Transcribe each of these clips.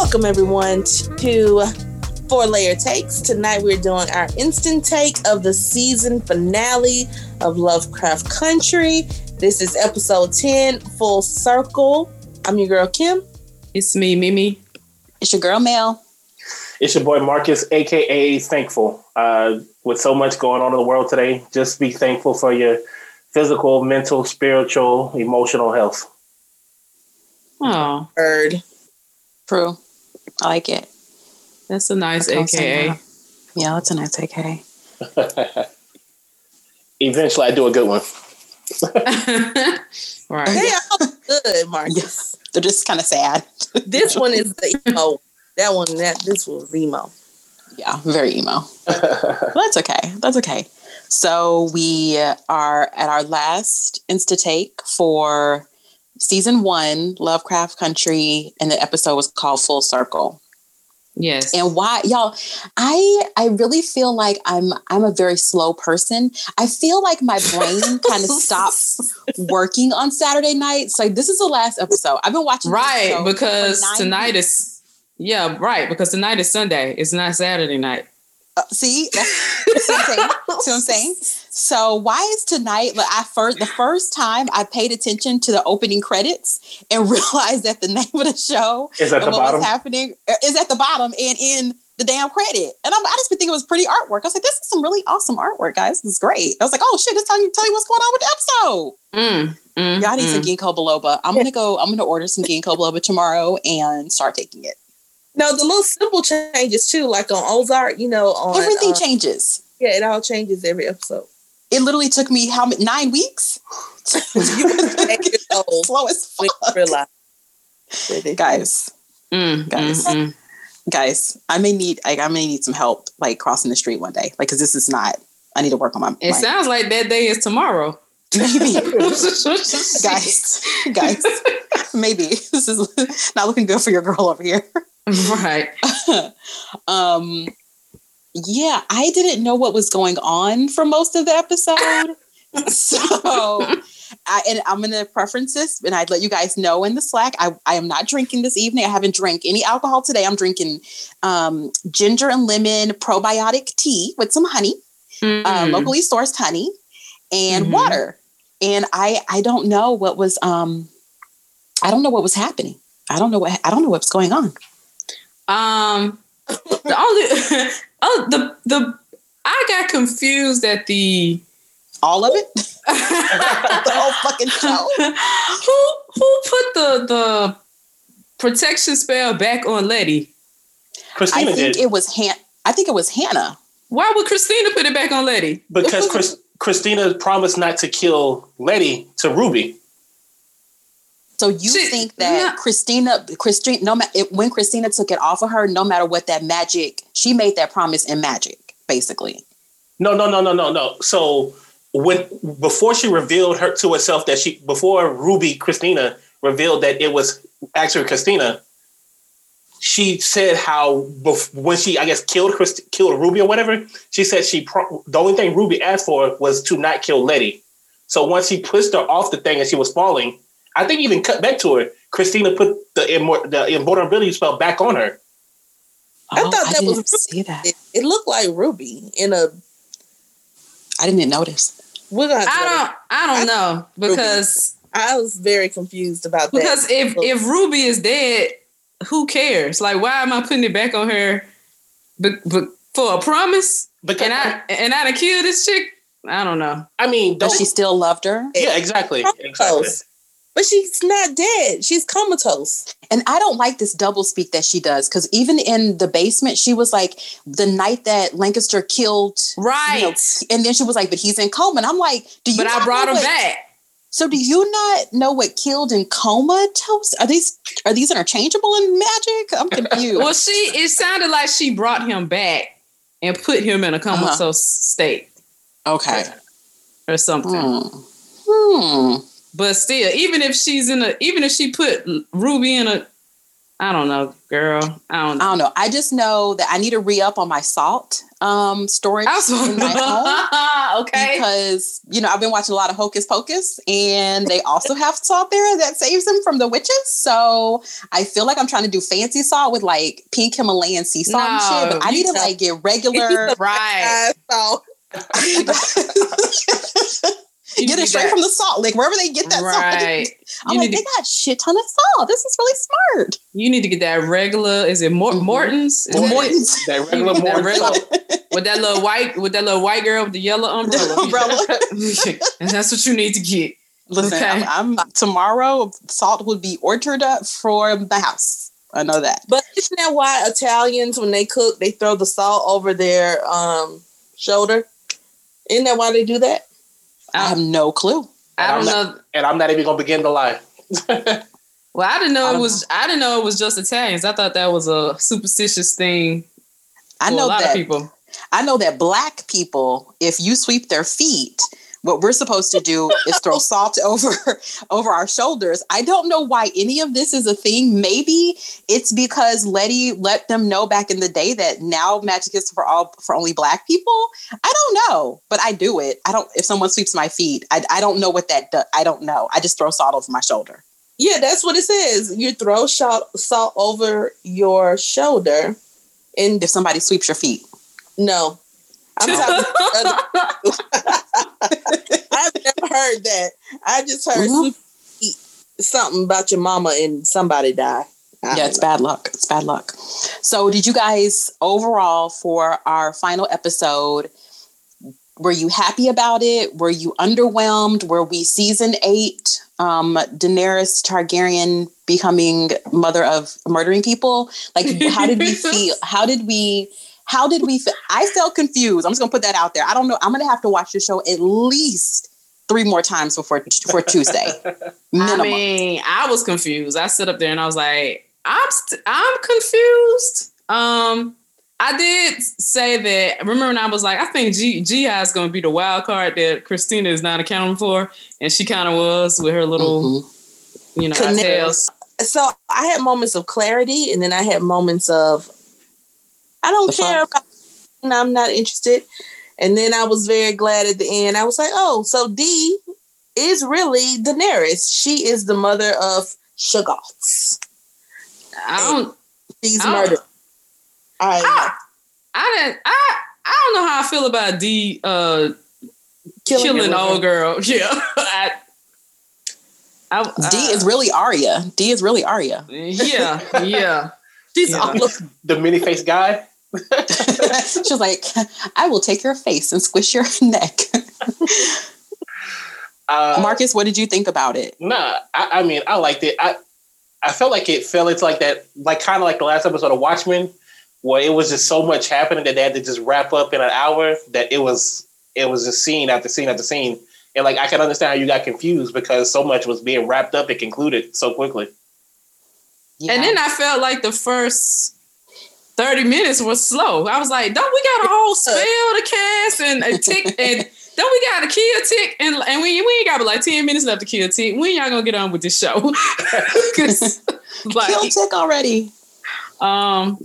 Welcome everyone to Four Layer Takes. Tonight we're doing our instant take of the season finale of Lovecraft Country. This is episode 10, Full Circle. I'm your girl Kim. It's me, Mimi. It's your girl Mel. It's your boy Marcus, aka Thankful. Uh, with so much going on in the world today, just be thankful for your physical, mental, spiritual, emotional health. Oh, Bird. True. I like it. that's a nice Don't AKA. that. Yeah, that's a nice AKA. Eventually, I do a good one. right. They all good, Marcus. They're just kind of sad. This one is the emo. That one, that this was emo. Yeah, very emo. That's okay. That's okay. So we are at our last Insta take for season one, Lovecraft Country, and the episode was called Full Circle. Yes. and why y'all i i really feel like i'm i'm a very slow person i feel like my brain kind of stops working on saturday nights like this is the last episode i've been watching right, because tonight weeks. is yeah, right, because tonight is Sunday. It's not Saturday night. Uh, see that's, that's what I'm saying. See what I'm saying? So why is tonight? Like I first, the first time I paid attention to the opening credits and realized that the name of the show Is at the what bottom. was happening uh, is at the bottom and in the damn credit. And I'm, I just been thinking it was pretty artwork. I was like, this is some really awesome artwork, guys. This is great. I was like, oh shit, it's telling you tell you what's going on with the episode. Mm, mm, Y'all need some mm. ginkgo biloba. I'm gonna go. I'm gonna order some ginkgo biloba tomorrow and start taking it. No, the little simple changes too, like on Ozark, you know, on Everything uh, changes. Yeah, it all changes every episode. It literally took me how many nine weeks. Slow as fuck. Guys, Mm, Guys. mm, mm. guys, I may need like I may need some help like crossing the street one day. Like, cause this is not. I need to work on my. It my- sounds like that day is tomorrow. maybe, guys. guys, guys, maybe this is not looking good for your girl over here. Right. um yeah i didn't know what was going on for most of the episode. So I, and i'm gonna preference this and i'd let you guys know in the slack I, I am not drinking this evening. I haven't drank any alcohol today. I'm drinking um, ginger and lemon probiotic tea with some honey uh, Mm. locally sourced honey and Mhm. water. And i i don't know what was um i don't know what was happening. I don't know what i don't know what's going on. Um, the only oh the the I got confused at the all of it the whole fucking show who who put the the protection spell back on Letty? Christina I think did it was Han. I think it was Hannah. Why would Christina put it back on Letty? because Chris, Christina promised not to kill Letty to Ruby. So you She- think that no. Christina, Christine, no matter when Christina took it off of her, no matter what that magic, she made that promise in magic, basically. No, no, no, no, no, no. So when before she revealed her to herself that she before Ruby Christina revealed that it was actually Christina, she said how bef- when she I guess killed Christ- killed Ruby or whatever, she said she pro- the only thing Ruby asked for was to not kill Letty. So once he pushed her off the thing and she was falling, I think even cut back to her. Christina put the immor- the invulnerability spell back on her. I Oh, thought that was didn't see that. It, it looked like Ruby in a. I didn't notice. We're gonna. I don't I don't know because I was very confused about that. because if if Ruby is dead, who cares? Like why am I putting it back on her? But but for a promise, Because and I and I to kill this chick. I don't know. I mean, But don't she still loved her. yeah, exactly, exactly. Comatose. But she's not dead. She's comatose. And I don't like this double speak that she does because even in the basement, she was like, the night that Lancaster killed. you know, Right. and then she was like, but he's in coma. And I'm like, do you but I brought him what- back. So do you not know what killed in coma tells? Are these are these interchangeable in magic? I'm confused. Well, she it sounded like she brought him back and put him in a comatose Uh-huh. state okay. or something. Hmm. Hmm. But still, even if she's in a, even if she put Ruby in a I don't know, girl. I don't. I don't know. I just know that I need to re up on my salt um storage in my home okay. because you know I've been watching a lot of Hocus Pocus, and they also have salt there that saves them from the witches. So I feel like I'm trying to do fancy salt with like pink Himalayan sea salt and shit, but I need to like get regular. right. So You get it straight that- from the salt lick, wherever they get that Right. salt. I'm You like, they to- got shit ton of salt. This is really smart. You need to get that regular. Is it Mort- Mhm. Morton's? Is? Morton's That regular That more regular- with that little white with that little white girl with the yellow umbrella. umbrella. and that's what you need to get. Listen, Okay. I'm, I'm tomorrow. Salt would be ordered up for the house. I know that. But isn't that why Italians, when they cook, they throw the salt over their um, shoulder? Isn't that why they do that? I have no clue. I don't know. and I'm not even gonna begin to lie. Well, I didn't know I it was. I didn't know it was just Italians. I thought that was a superstitious thing I know a lot that of people. I know that black people, if you sweep their feet, what we're supposed to do is throw salt over over our shoulders. I don't know why any of this is a thing. Maybe it's because Letty let them know back in the day that now magic is for all for only black people. I don't know, but I do it. I don't. If someone sweeps my feet, I, I don't know what that does. I don't know. I just throw salt over my shoulder. Yeah, that's what it says. You throw salt, salt over your shoulder. And If somebody sweeps your feet, no, I'm talking. I've never heard that. I just heard Mhm. something about your mama and somebody die. I yeah, it's bad luck. It's bad luck. So, did you guys overall for our final episode? Were you happy about it? Were you underwhelmed? Were we season eight? Um, Daenerys Targaryen becoming mother of murdering people. Like, how did we feel? How did we? How did we? Feel? I felt confused. I'm just gonna put that out there. I don't know. I'm gonna have to watch the show at least three more times before for Tuesday. I mean, I was confused. I stood up there and I was like, I'm st- I'm confused. Um, I did say that. Remember when I was like, I think G Gi is going to be the wild card that Christina is not accounting for, and she kind of was with her little, Mhm. you know, Connect- tails. so I had moments of clarity, and then I had moments of I don't The care fuck? about. And I'm not interested. And then I was very glad at the end. I was like, oh, so D is really Daenerys. She is the mother of Shoggoths. I don't. She's murdered. I I, I didn't. I I don't know how I feel about D uh, killing, killing old girl. Yeah. I, I, D I- is really Arya. D is really Arya. Yeah, yeah. She's Yeah. all of The mini face guy. She's like, I will take your face and squish your neck. Uh, Marcus, what did you think about it? Nah, I, I mean, I liked it. I I felt like it fell into like that, like kind of like the last episode of Watchmen, where it was just so much happening that they had to just wrap up in an hour. That it was it was just scene after scene after scene, and like I can understand how you got confused because so much was being wrapped up and concluded so quickly. Yeah. And then I felt like the first 30 minutes was slow. I was like, don't we got a whole spell to cast and a tick and don't we got to kill tick and and we, we ain't got but like 10 minutes left to kill tick. When y'all gonna get on with this show? 'Cause, like, kill Tick already. um,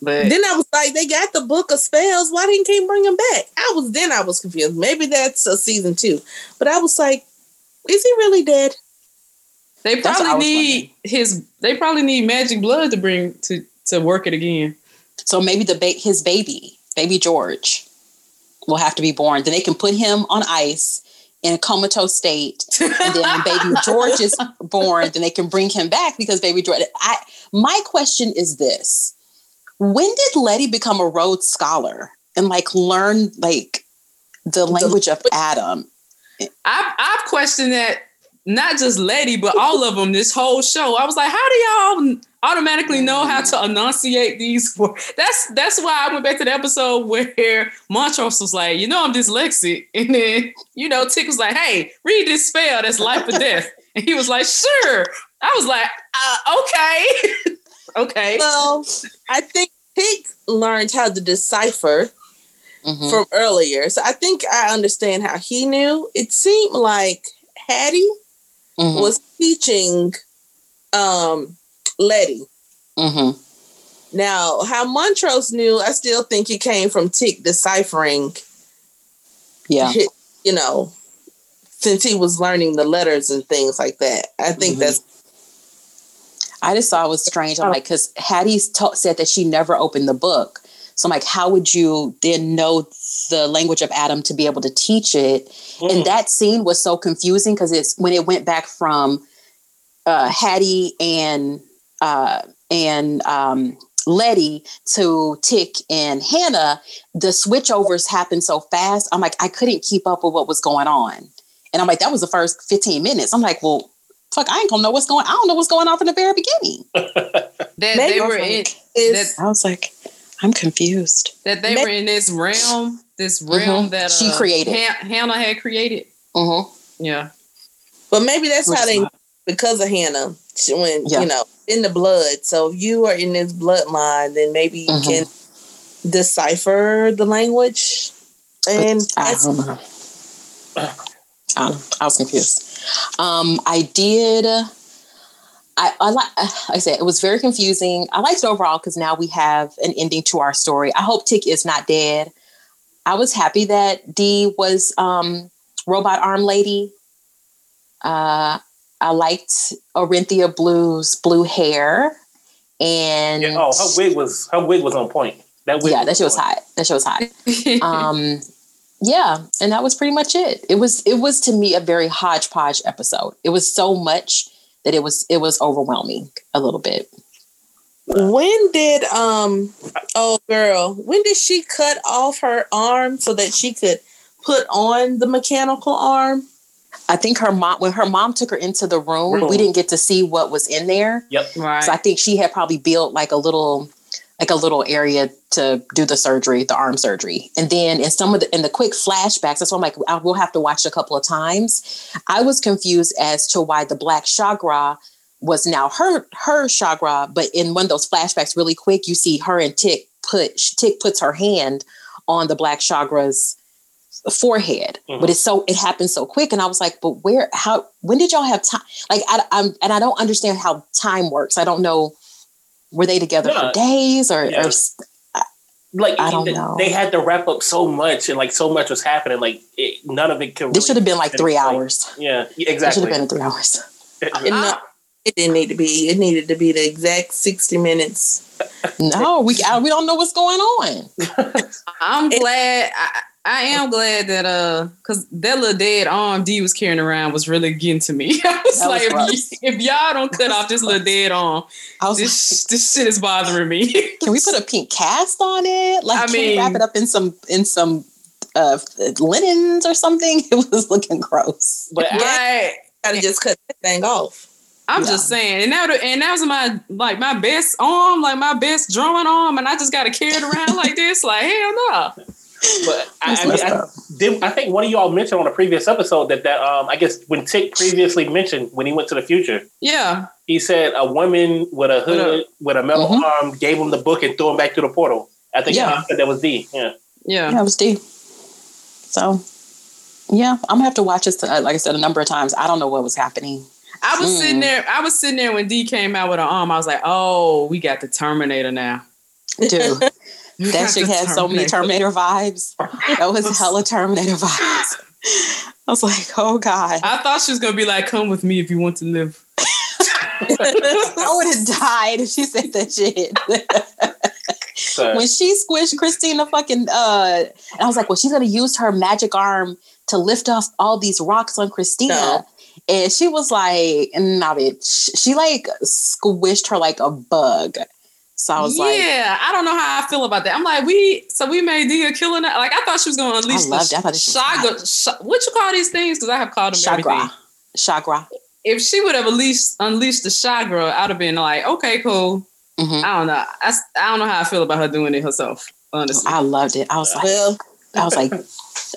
but Then I was like, they got the book of spells. Why didn't King bring him back? I was then I was confused. Maybe that's a season two. But I was like, is he really dead? they That's what I probably was need his. They probably need magic blood to bring to to work it again. So maybe the ba- his baby, baby George, will have to be born. Then they can put him on ice in a comatose state, and then baby George is born, then they can bring him back because baby George. I my question is this: When did Letty become a Rhodes Scholar and like learn like the language of Adam? I've I've questioned that not just Letty, but all of them this whole show. I was like, how do y'all automatically know how to enunciate these words? That's that's why I went back to the episode where Montrose was like, you know, I'm dyslexic, and then you know, Tick was like, hey, read this spell that's life or death, and he was like, sure. I was like, uh, okay, okay. Well, I think Pig learned how to decipher Mhm. from earlier. So I think I understand how he knew. It seemed like Hattie Mhm. was teaching um Letty Mm-hmm. Now, how Montrose knew, I still think it came from Tick deciphering. Yeah. hi- You know, since he was learning the letters and things like that. I think Mhm. that's I just thought it was strange. I'm like, because Hattie ta- said that she never opened the book. So I'm like, how would you then know the language of Adam to be able to teach it? Mm. And that scene was so confusing because it's when it went back from uh, Hattie and uh, and um, Letty to Tick and Hannah, the switchovers happened so fast. I'm like, I couldn't keep up with what was going on. And I'm like, that was the first 15 minutes. I'm like, well, fuck, I ain't gonna know what's going. I don't know what's going on from the very beginning. That Maybe they were from- in is I was like, I'm confused. that they were in this realm, this realm that She uh, created. Han- Hannah had created. Mm-hmm. Yeah. but maybe that's Which how is they not- because of Hannah she- when Yeah. you know in the blood. So if you are in this bloodline, then maybe you Mhm. can decipher the language. And I don't know. I. I was confused. Um, I did. I, I like. Like I said, it was very confusing. I liked it overall because now we have an ending to our story. I hope Tick is not dead. I was happy that Dee was um, robot arm lady. Uh, I liked Orinthia Blue's blue hair, and Yeah, oh, her wig was her wig was on point. That wig yeah, that shit was on hot. That shit was hot. um yeah and that was pretty much it it was it was to me a very hodgepodge episode it was so much that it was it was overwhelming a little bit when did um oh girl when did she cut off her arm so that she could put on the mechanical arm? i think her mom when her mom took her into the room Room. we didn't get to see what was in there Yep. right. so i think she had probably built like a little like a little area to do the surgery the arm surgery and then in some of the in the quick flashbacks that's why i'm like i will have to watch a couple of times i was confused as to why the black chagra was now her her chagra but in one of those flashbacks really quick you see her and tick put tick puts her hand on the black chagra's forehead Mhm. but it's so it happened so quick and i was like but where how when did y'all have time like I, i'm and i don't understand how time works i don't know were they together Yeah. for days or, Yeah. or s- like I don't they, know. they had to wrap up so much and like so much was happening like it, none of it could this should have been like three Like, hours yeah exactly. it should have been three hours And no, it didn't need to be. It needed to be the exact sixty minutes. no we I, we don't know what's going on I'm glad. I, I am glad that uh, cause that little dead arm D was carrying around was really getting to me. I was That was like, if, y- if y'all don't cut off this little dead arm, i was this this shit is bothering me. can we put a pink cast on it like I can we wrap it up in some in some uh linens or something it was looking gross but I. Gotta just cut that thing off. I'm Yeah. just saying, and that would- and that was my like my best arm, like my best drawing arm, and I just got to carry it around like this. Like hell no. but I, I, mean, I, did, I think one of y'all mentioned on a previous episode that that um I guess when Tick previously mentioned when he went to the future Yeah, he said a woman with a hood with a metal Mhm. arm gave him the book and threw him back through the portal. I think Yeah. I said that was D. Yeah. yeah. yeah was D. so yeah i'm gonna have to watch this uh, like i said a number of times i don't know what was happening I was Mm. sitting there. I was sitting there when D came out with her arm. I was like, oh, we got the Terminator now. dude That got shit the had so many Terminator vibes. That was hella Terminator vibes. I was like, oh God. I thought she was gonna be like, "Come with me if you want to live." I would have died if she said that shit. When she squished Christina fucking uh and I was like, well, she's gonna use her magic arm to lift off all these rocks on Christina. No. And she was like, nah, bitch. She like squished her like a bug. So I was like, yeah, I don't know how I feel about that. I'm like, we so we made D a killer now. Like I thought she was gonna unleash loved the it. I thought this was Shagra. Sh- what you call these things? Because I have called them everything. Chagra. Chagra. If she would have unleashed unleashed the Chagra, I'd have been like, okay, cool. Mhm. I don't know. I don't know how I feel about her doing it herself. Honestly, I loved it. I was like, I was like,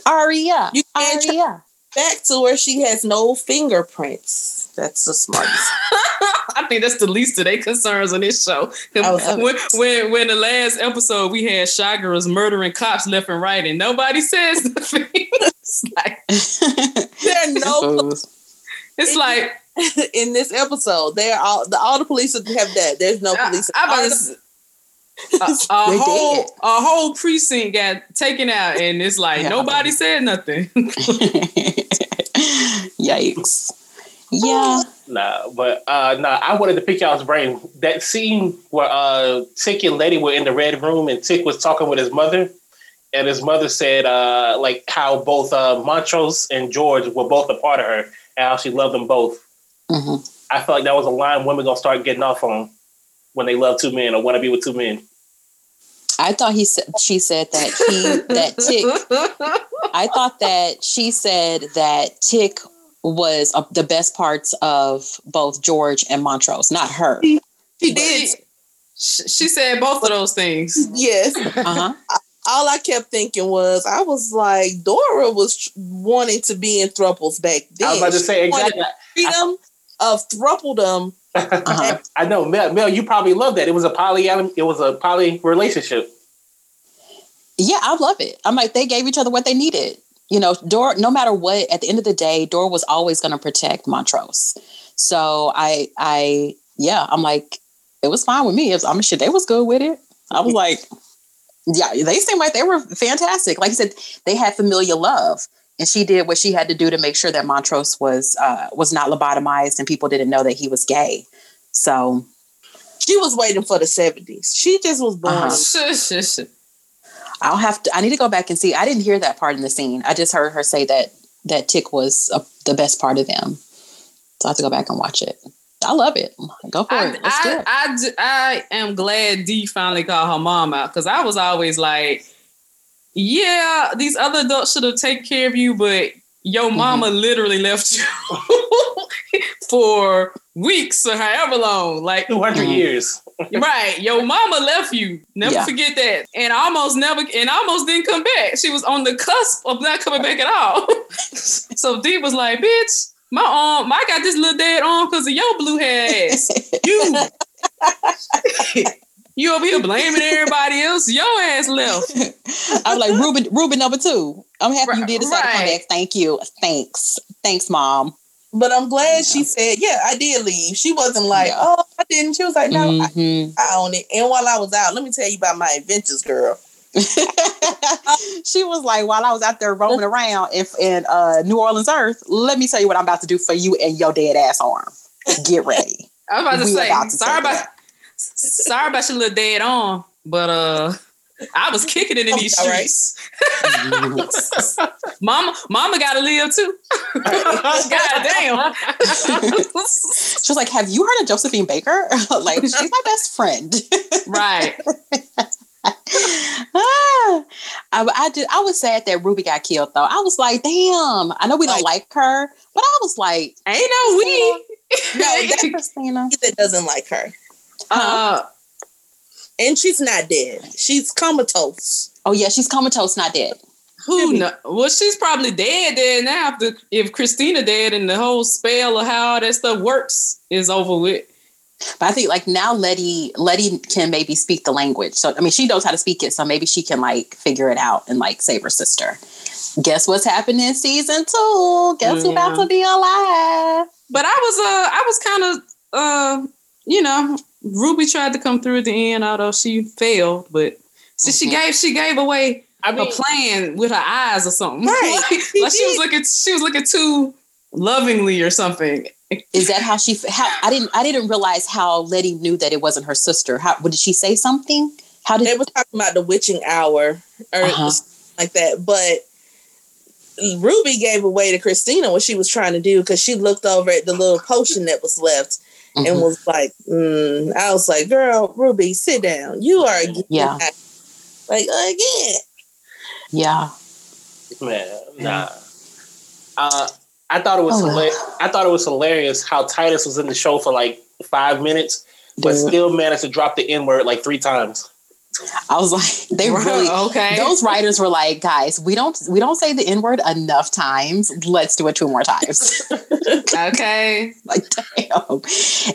Arya, You Arya. Back to where she has no fingerprints. That's the smartest. I think that's the least of their concerns on this show. When, when when the last episode we had Chagra's murdering cops left and right, and nobody says nothing. it's like There are no Fools. it's like in this episode. They're all the all the police have that. There's no police. I, I was, a, a whole did. a whole precinct got taken out, and it's like Yeah. nobody said nothing. Yikes. Yeah. Nah, but uh nah, I wanted to pick y'all's brain. That scene where uh Tick and Letty were in the red room and Tick was talking with his mother, and his mother said uh like how both uh Montrose and George were both a part of her and how she loved them both. hmm I felt like that was a line women gonna start getting off on when they love two men or want to be with two men. I thought he said she said that he that Tick I thought that she said that Tick was uh, the best parts of both George and Montrose, not her. She She, did. she said both of those things. Yes. Uh-huh. All I kept thinking was, I was like, Dora was tr- wanting to be in thruples back then. I was about to say She wanted exactly. freedom of thruppledom. Uh-huh. I know, Mel, Mel, you probably love that. It was a poly it was a poly relationship. Yeah, I love it. I'm like, they gave each other what they needed. You know, Dora, no matter what, at the end of the day, Dora was always going to protect Montrose. So I, I, yeah, I'm like, it was fine with me. It was, I'm shit. They was good with it. I was like, yeah, they seemed like they were fantastic. Like I said, they had familial love, and she did what she had to do to make sure that Montrose was uh, was not lobotomized and people didn't know that he was gay. So She was waiting for the 70s. She just was born. Uh-huh. Shush, shush. I'll have to. I need to go back and see. I didn't hear that part in the scene. I just heard her say that that Tick was uh, the best part of them. So I have to go back and watch it. I love it. Go for I, it. I. I, j- I am glad Dee finally called her mom out because I was always like, yeah, these other adults should have taken care of you, but your Mm-hmm. mama literally left you for weeks or however long. Like, Two hundred Mhm. years. right, your mama left you. Never Yeah. forget that. And almost never, and almost didn't come back. She was on the cusp of not coming back at all. so Dee was like, bitch, my arm, I got this little dead arm because of your blue hair ass. You. you over here blaming everybody else. Your ass left. I'm like Ruben. Ruben number two. I'm happy you did decide to come Right. back. Thank you. Thanks. Thanks, mom. But I'm glad she said, yeah, I did leave. She wasn't like, Yeah. oh, I didn't. She was like, no, I, Mhm. I own it. And while I was out, let me tell you about my adventures, girl. she was like, while I was out there roaming around in, in uh, New Orleans Earth, let me tell you what I'm about to do for you and your dead ass arm. Get ready. I was about to We say, about to sorry take about that. Sorry about your little dead on, but uh I was kicking it in these All right. streets. mama, mama gotta live too. God damn. She was like, "Have you heard of Josephine Baker? like, she's my best friend." right. ah, I, I did. I was sad that Ruby got killed, though. I was like, "Damn!" I know we don't like her, but I was like, Ain't no we. No, that "Christina." that doesn't like her. Uh And she's not dead. She's comatose. Oh yeah, she's comatose, not dead. who know? Well, she's probably dead dead now. If, the, if Christina dead and the whole spell of how all that stuff works is over with. But I think like now Letty Letty can maybe speak the language. So I mean she knows how to speak it, so maybe she can like figure it out and like save her sister. Guess what's happening in season two? Guess who about Yeah. to be alive? But I was uh I was kind of uh you know Ruby tried to come through at the end, although she failed. But see, she Mhm. gave she gave away I a mean, plan with her eyes or something. Right. like, She like she was looking she was looking too lovingly or something. Is that how she? How I didn't I didn't realize how Letty knew that it wasn't her sister. How what, did she say something? How did? They were talking about the witching hour or Uh-huh. something like that. But Ruby gave away to Christina what she was trying to do because she looked over at the little potion that was left and Mhm. was like, mm. I was like, girl, Ruby, sit down. You are again. Yeah. Like again. yeah. man, nah. Uh, I thought it was Oh, well. hila- I thought it was hilarious how Titus was in the show for like five minutes, but Dude. still managed to drop the N word like three times. I was like, they really. okay. Those writers were like, guys, we don't we don't say the N word enough times. Let's do it two more times. okay. like, damn.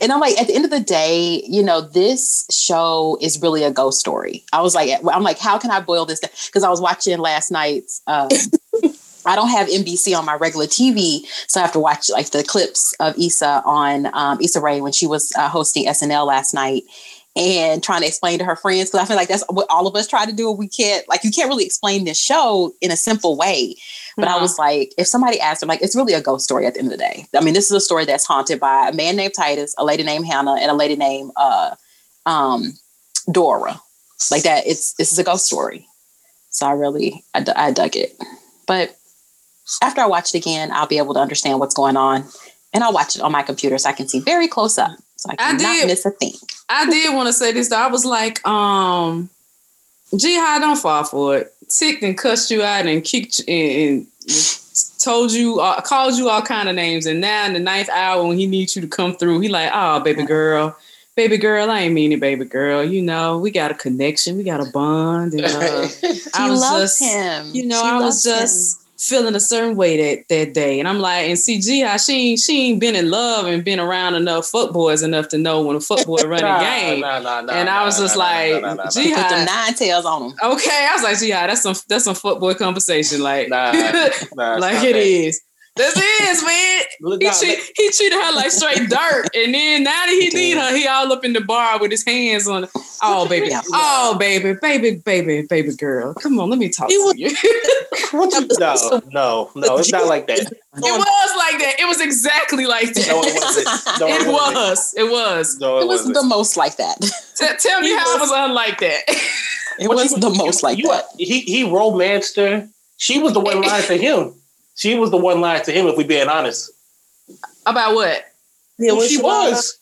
And I'm like, at the end of the day, you know, this show is really a ghost story. I was like, I'm like, how can I boil this down? Because I was watching last night's um, I don't have NBC on my regular TV, so I have to watch like the clips of Issa on um, Issa Rae when she was uh, hosting SNL last night and trying to explain to her friends because I feel like that's what all of us try to do. We can't like you can't really explain this show in a simple way. But I was like, if somebody asked them, like, it's really a ghost story at the end of the day. I mean, this is a story that's haunted by a man named Titus, a lady named Hannah, and a lady named uh, um, Dora. Like that, it's this is a ghost story. So I really I, I dug it. But after I watch it again, I'll be able to understand what's going on, and I'll watch it on my computer so I can see very close up, so I I did. miss a thing. I did want to say this though. I was like, um, gee, I don't fall for it. Ticked and cussed you out and kicked you and, and told you, uh, called you all kind of names. And now in the ninth hour when he needs you to come through, he like, oh, baby girl, baby girl, I ain't mean it, baby girl. You know, we got a connection, we got a bond. And, uh, I She was loves just, him. you know, She I was just. him. Just feeling a certain way that that day, and I'm like, and see, Ji-Ah, she ain't she ain't been in love and been around enough footboys enough to know when a footboy run a game. And I was just like, She Gee, put them nine tails on him. Okay, I was like, yeah, that's some that's some footboy conversation, like, Nah, nah, like stop it that. is. This is man. Look, He, nah, treat, he treated her like straight dirt, and then now that he need her, he all up in the bar with his hands on. Oh baby, oh baby, baby, baby, baby girl, come on, let me talk He to was- you. what you- no, no, no, it's not like that. It was like that. It was exactly like that. No, it wasn't. No, it it wasn't. was. It was. No, It it was wasn't. the most like that. T- tell me He how it was- was unlike that. It What was you- the most like you- that. He he romanced her. She was the one lying to him. She was the one lying to him. If we being honest, About what? Yeah, who what she you was.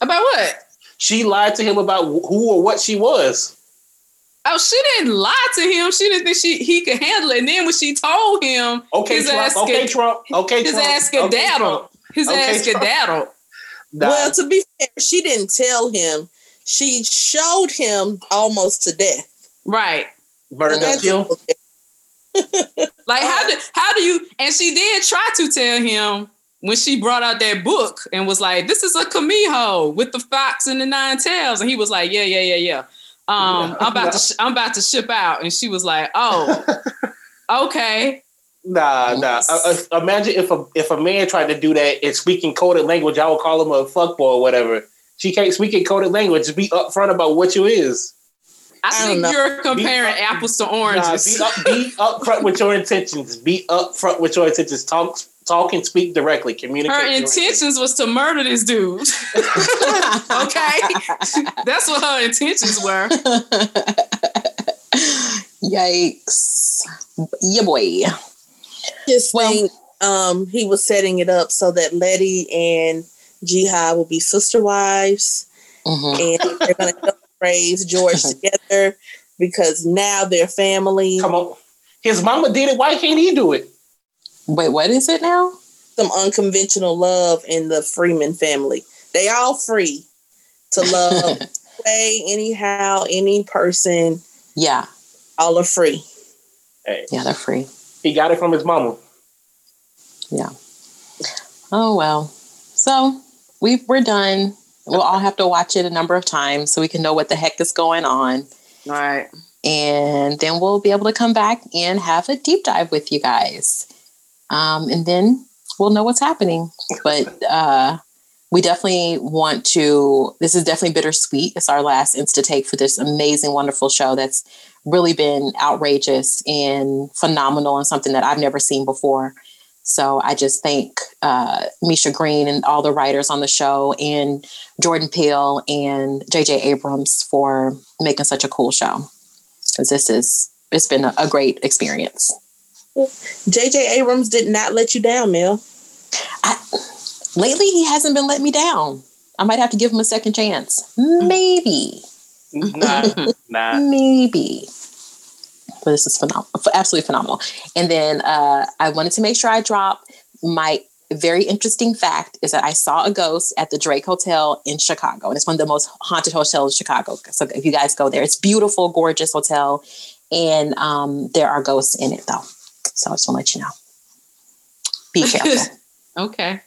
About what? She lied to him about who or what she was. Oh, she didn't lie to him. She didn't think she he could handle it. And then when she told him, Okay, His Trump. ass okay, get- Trump. Okay, his Trump. ass okay, skedaddled. Trump. his Okay, ass Trump. skedaddled. Nah, Well, to be fair, she didn't tell him. She showed him almost to death. Right. murder That's- kill. Like how do how do you? And she did try to tell him when she brought out that book and was like, "This is a Kumiho with the fox and the nine tails," and he was like, "Yeah, yeah, yeah, yeah." Um, I'm about to sh- I'm about to ship out, and she was like, "Oh, okay." Nah, nah. Uh, uh, imagine if a if a man tried to do that and speaking coded language, I would call him a fuckboy or whatever. She can't speak in coded language. Be upfront about what you is. I, I think you're comparing Be- apples to Nah, oranges. be up, be upfront with your intentions. Be upfront with your intentions. Talk, talk, and speak directly. Communicate. her directly. intentions was to murder this dude. okay, that's what her intentions were. Yikes. Yeah, boy. Just Well- think um, he was setting it up so that Letty and Ji-Ah will be sister wives, Mhm. and they're going to raise George together because now they're family. Come on. His mama did it. Why can't he do it? Wait, what is it now? Some unconventional love in the Freeman family. They all free to love way, anyhow, any person. Yeah, All are free. Hey, yeah, they're free. he got it from his mama. Yeah. Oh well. So we we're done. We'll all have to watch it a number of times so we can know what the heck is going on. All right. And then we'll be able to come back and have a deep dive with you guys. Um, and then we'll know what's happening. But uh, we definitely want to, this is definitely bittersweet. It's our last Insta take for this amazing, wonderful show that's really been outrageous and phenomenal and something that I've never seen before. So I just thank uh, Misha Green and all the writers on the show and Jordan Peele and JJ Abrams for making such a cool show. Because this is, it's been a, a great experience. J.J. Abrams did not let you down, Mel. I, lately, he hasn't been letting me down. I might have to give him a second chance. Maybe, Nah, nah. maybe. But this is phenomenal, absolutely phenomenal. And then uh, I wanted to make sure I drop my very interesting fact is that I saw a ghost at the Drake Hotel in Chicago, and it's one of the most haunted hotels in Chicago. So if you guys go there, it's beautiful, gorgeous hotel, and um, there are ghosts in it though. So I just want to let you know. Be careful. Okay.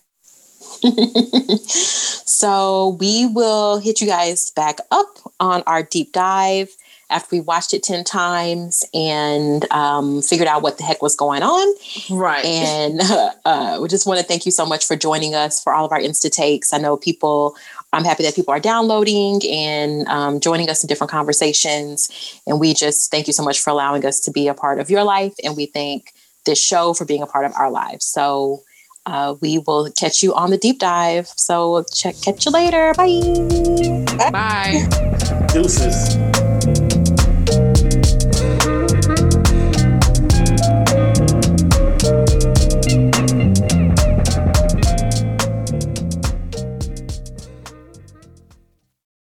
so we will hit you guys back up on our deep dive after we watched it 10 times and um, figured out what the heck was going on. Right. And uh, uh, we just want to thank you so much for joining us for all of our Insta takes. I know people, I'm happy that people are downloading and um, joining us in different conversations. And we just thank you so much for allowing us to be a part of your life. And we thank this show for being a part of our lives. So uh, we will catch you on the deep dive. So check, catch you later. Bye. Bye. Deuces.